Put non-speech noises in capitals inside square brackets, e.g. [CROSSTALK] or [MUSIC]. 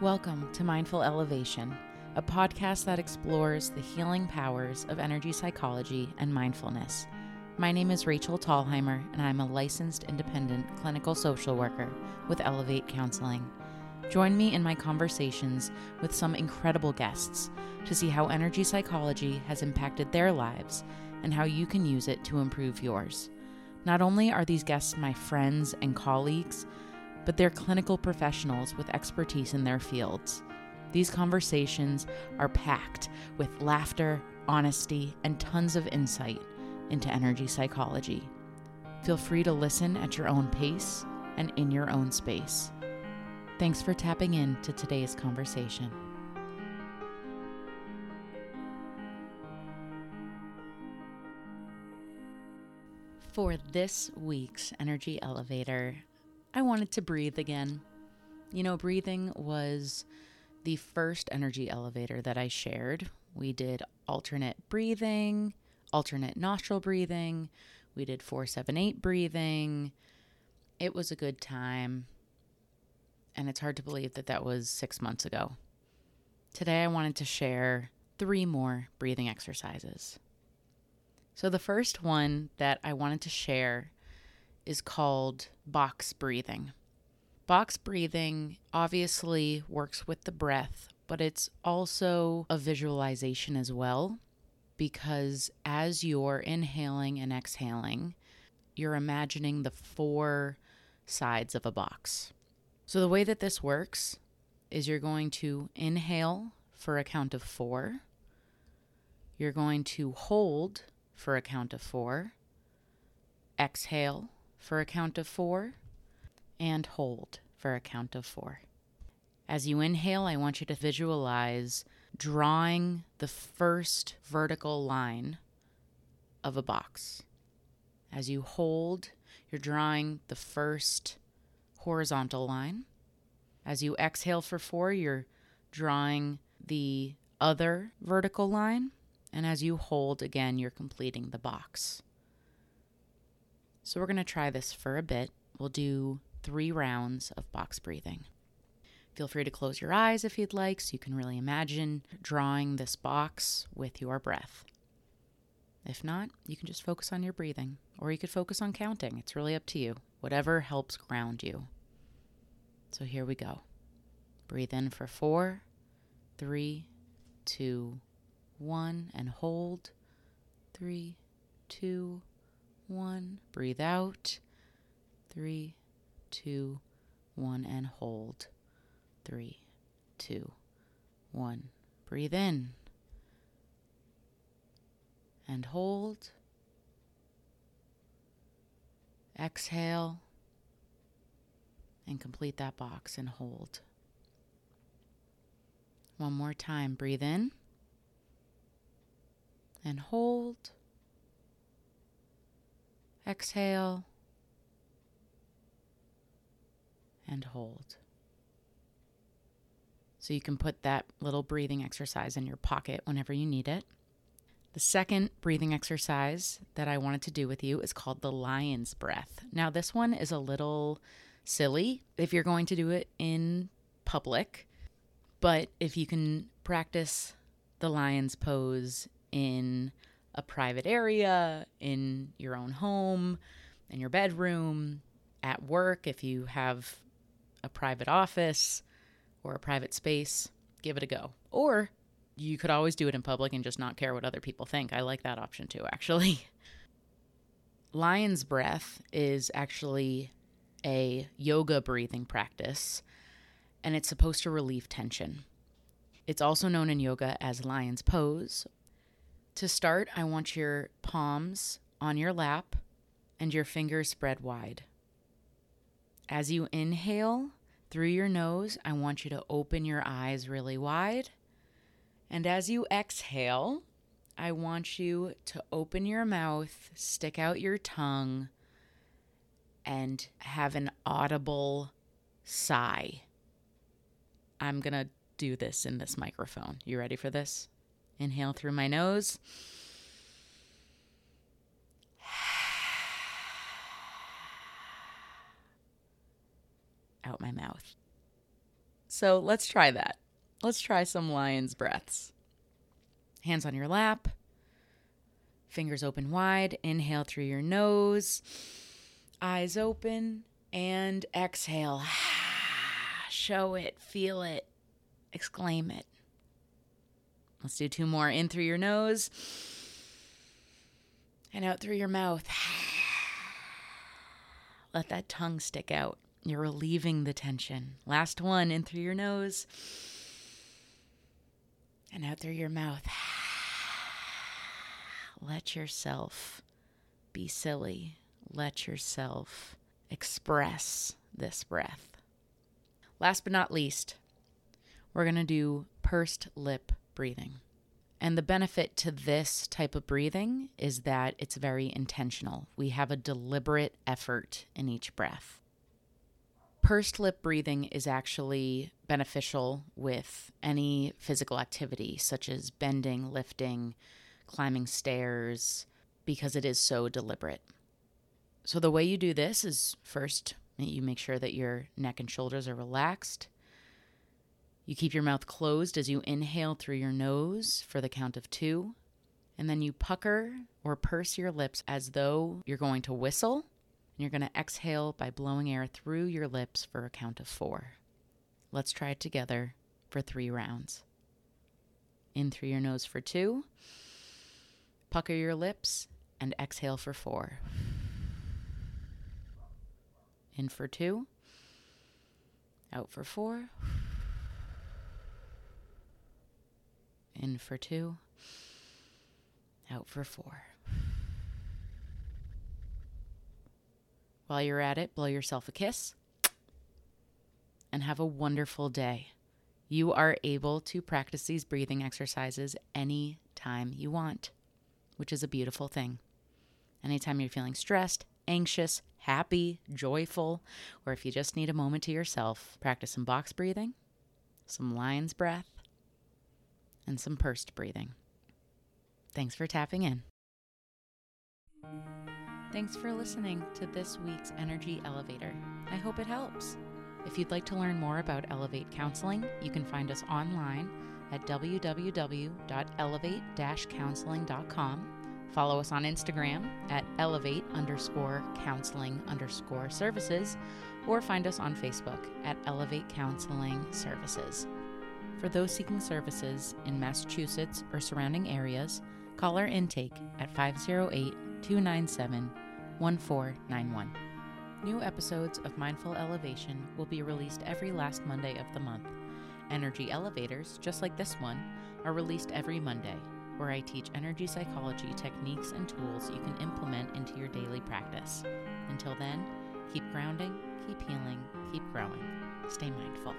Welcome to Mindful Elevation, a podcast that explores the healing powers of energy psychology and mindfulness. My name is Rachael Tallheimer, and I'm a licensed independent clinical social worker with Elevate Counseling. Join me in my conversations with some incredible guests to see how energy psychology has impacted their lives and how you can use it to improve yours. Not only are these guests my friends and colleagues, but they're clinical professionals with expertise in their fields. These conversations are packed with laughter, honesty, and tons of insight into energy psychology. Feel free to listen at your own pace and in your own space. Thanks for tapping in to today's conversation. For this week's Energy Elevator, I wanted to breathe again. You know, breathing was the first energy elevator that I shared. We did alternate breathing, alternate nostril breathing, we did 478 breathing. It was a good time. And it's hard to believe that that was six months ago. Today, I wanted to share three more breathing exercises. So, the first one that I wanted to share is called box breathing. Box breathing obviously works with the breath, but it's also a visualization as well because as you're inhaling and exhaling, you're imagining the four sides of a box. So, the way that this works is you're going to inhale for a count of four, you're going to hold for a count of four, exhale for a count of four, and hold for a count of four. As you inhale, I want you to visualize drawing the first vertical line of a box. As you hold, you're drawing the first horizontal line. As you exhale for four, you're drawing the other vertical line. And as you hold again, you're completing the box. So we're going to try this for a bit. We'll do three rounds of box breathing. Feel free to close your eyes if you'd like so you can really imagine drawing this box with your breath. If not, you can just focus on your breathing, or you could focus on counting. It's really up to you, whatever helps ground you. So here we go. Breathe in for four, three, two, one, and hold. Three, two, one. Breathe out. Three, two, one, and hold. Three, two, one. Breathe in and hold. Exhale and complete that box and hold. One more time. Breathe in and hold. Exhale and hold. So you can put that little breathing exercise in your pocket whenever you need it. The second breathing exercise that I wanted to do with you is called the lion's breath. Now, this one is a little silly if you're going to do it in public, but if you can practice the lion's pose in a private area, in your own home, in your bedroom, at work, if you have a private office or a private space, give it a go. Or you could always do it in public and just not care what other people think. I like that option too, actually. [LAUGHS] Lion's breath is actually a yoga breathing practice, and it's supposed to relieve tension. It's also known in yoga as lion's pose to start, I want your palms on your lap and your fingers spread wide. As you inhale through your nose, I want you to open your eyes really wide. And as you exhale, I want you to open your mouth, stick out your tongue, and have an audible sigh. I'm going to do this in this microphone. You ready for this? Inhale through my nose. Out my mouth. So let's try that. Let's try some lion's breaths. Hands on your lap, fingers open wide. Inhale through your nose, eyes open, and exhale. [SIGHS] Show it, feel it, exclaim it. Let's do two more. In through your nose and out through your mouth. [SIGHS] Let that tongue stick out. You're relieving the tension. Last one. In through your nose and out through your mouth. [SIGHS] Let yourself be silly. Let yourself express this breath. Last but not least, we're going to do pursed lip breathing. And the benefit to this type of breathing is that it's very intentional. We have a deliberate effort in each breath. Pursed lip breathing is actually beneficial with any physical activity, such as bending, lifting, climbing stairs, because it is so deliberate. So, the way you do this is first, you make sure that your neck and shoulders are relaxed. You keep your mouth closed as you inhale through your nose for the count of two. And then you pucker or purse your lips as though you're going to whistle. And you're going to exhale by blowing air through your lips for a count of four. Let's try it together for three rounds. In through your nose for two. Pucker your lips and exhale for four. In for two. Out for four. In for two. Out for four. While you're at it, blow yourself a kiss and have a wonderful day. You are able to practice these breathing exercises anytime you want, which is a beautiful thing. Anytime you're feeling stressed, anxious, happy, joyful, or if you just need a moment to yourself, practice some box breathing, some lion's breath, and some pursed breathing. Thanks for tapping in. Thanks for listening to this week's Energy Elevator. I hope it helps. If you'd like to learn more about Elevate Counseling, you can find us online at www.elevate-counseling.com. Follow us on Instagram at elevate underscore counseling underscore services, or find us on Facebook at Elevate Counseling Services. For those seeking services in Massachusetts or surrounding areas, call our intake at 508 297 1491. New episodes of Mindful Elevation will be released every last Monday of the month. Energy elevators, just like this one, are released every Monday, where I teach energy psychology techniques and tools you can implement into your daily practice. Until then, keep grounding, keep healing, keep growing. Stay mindful.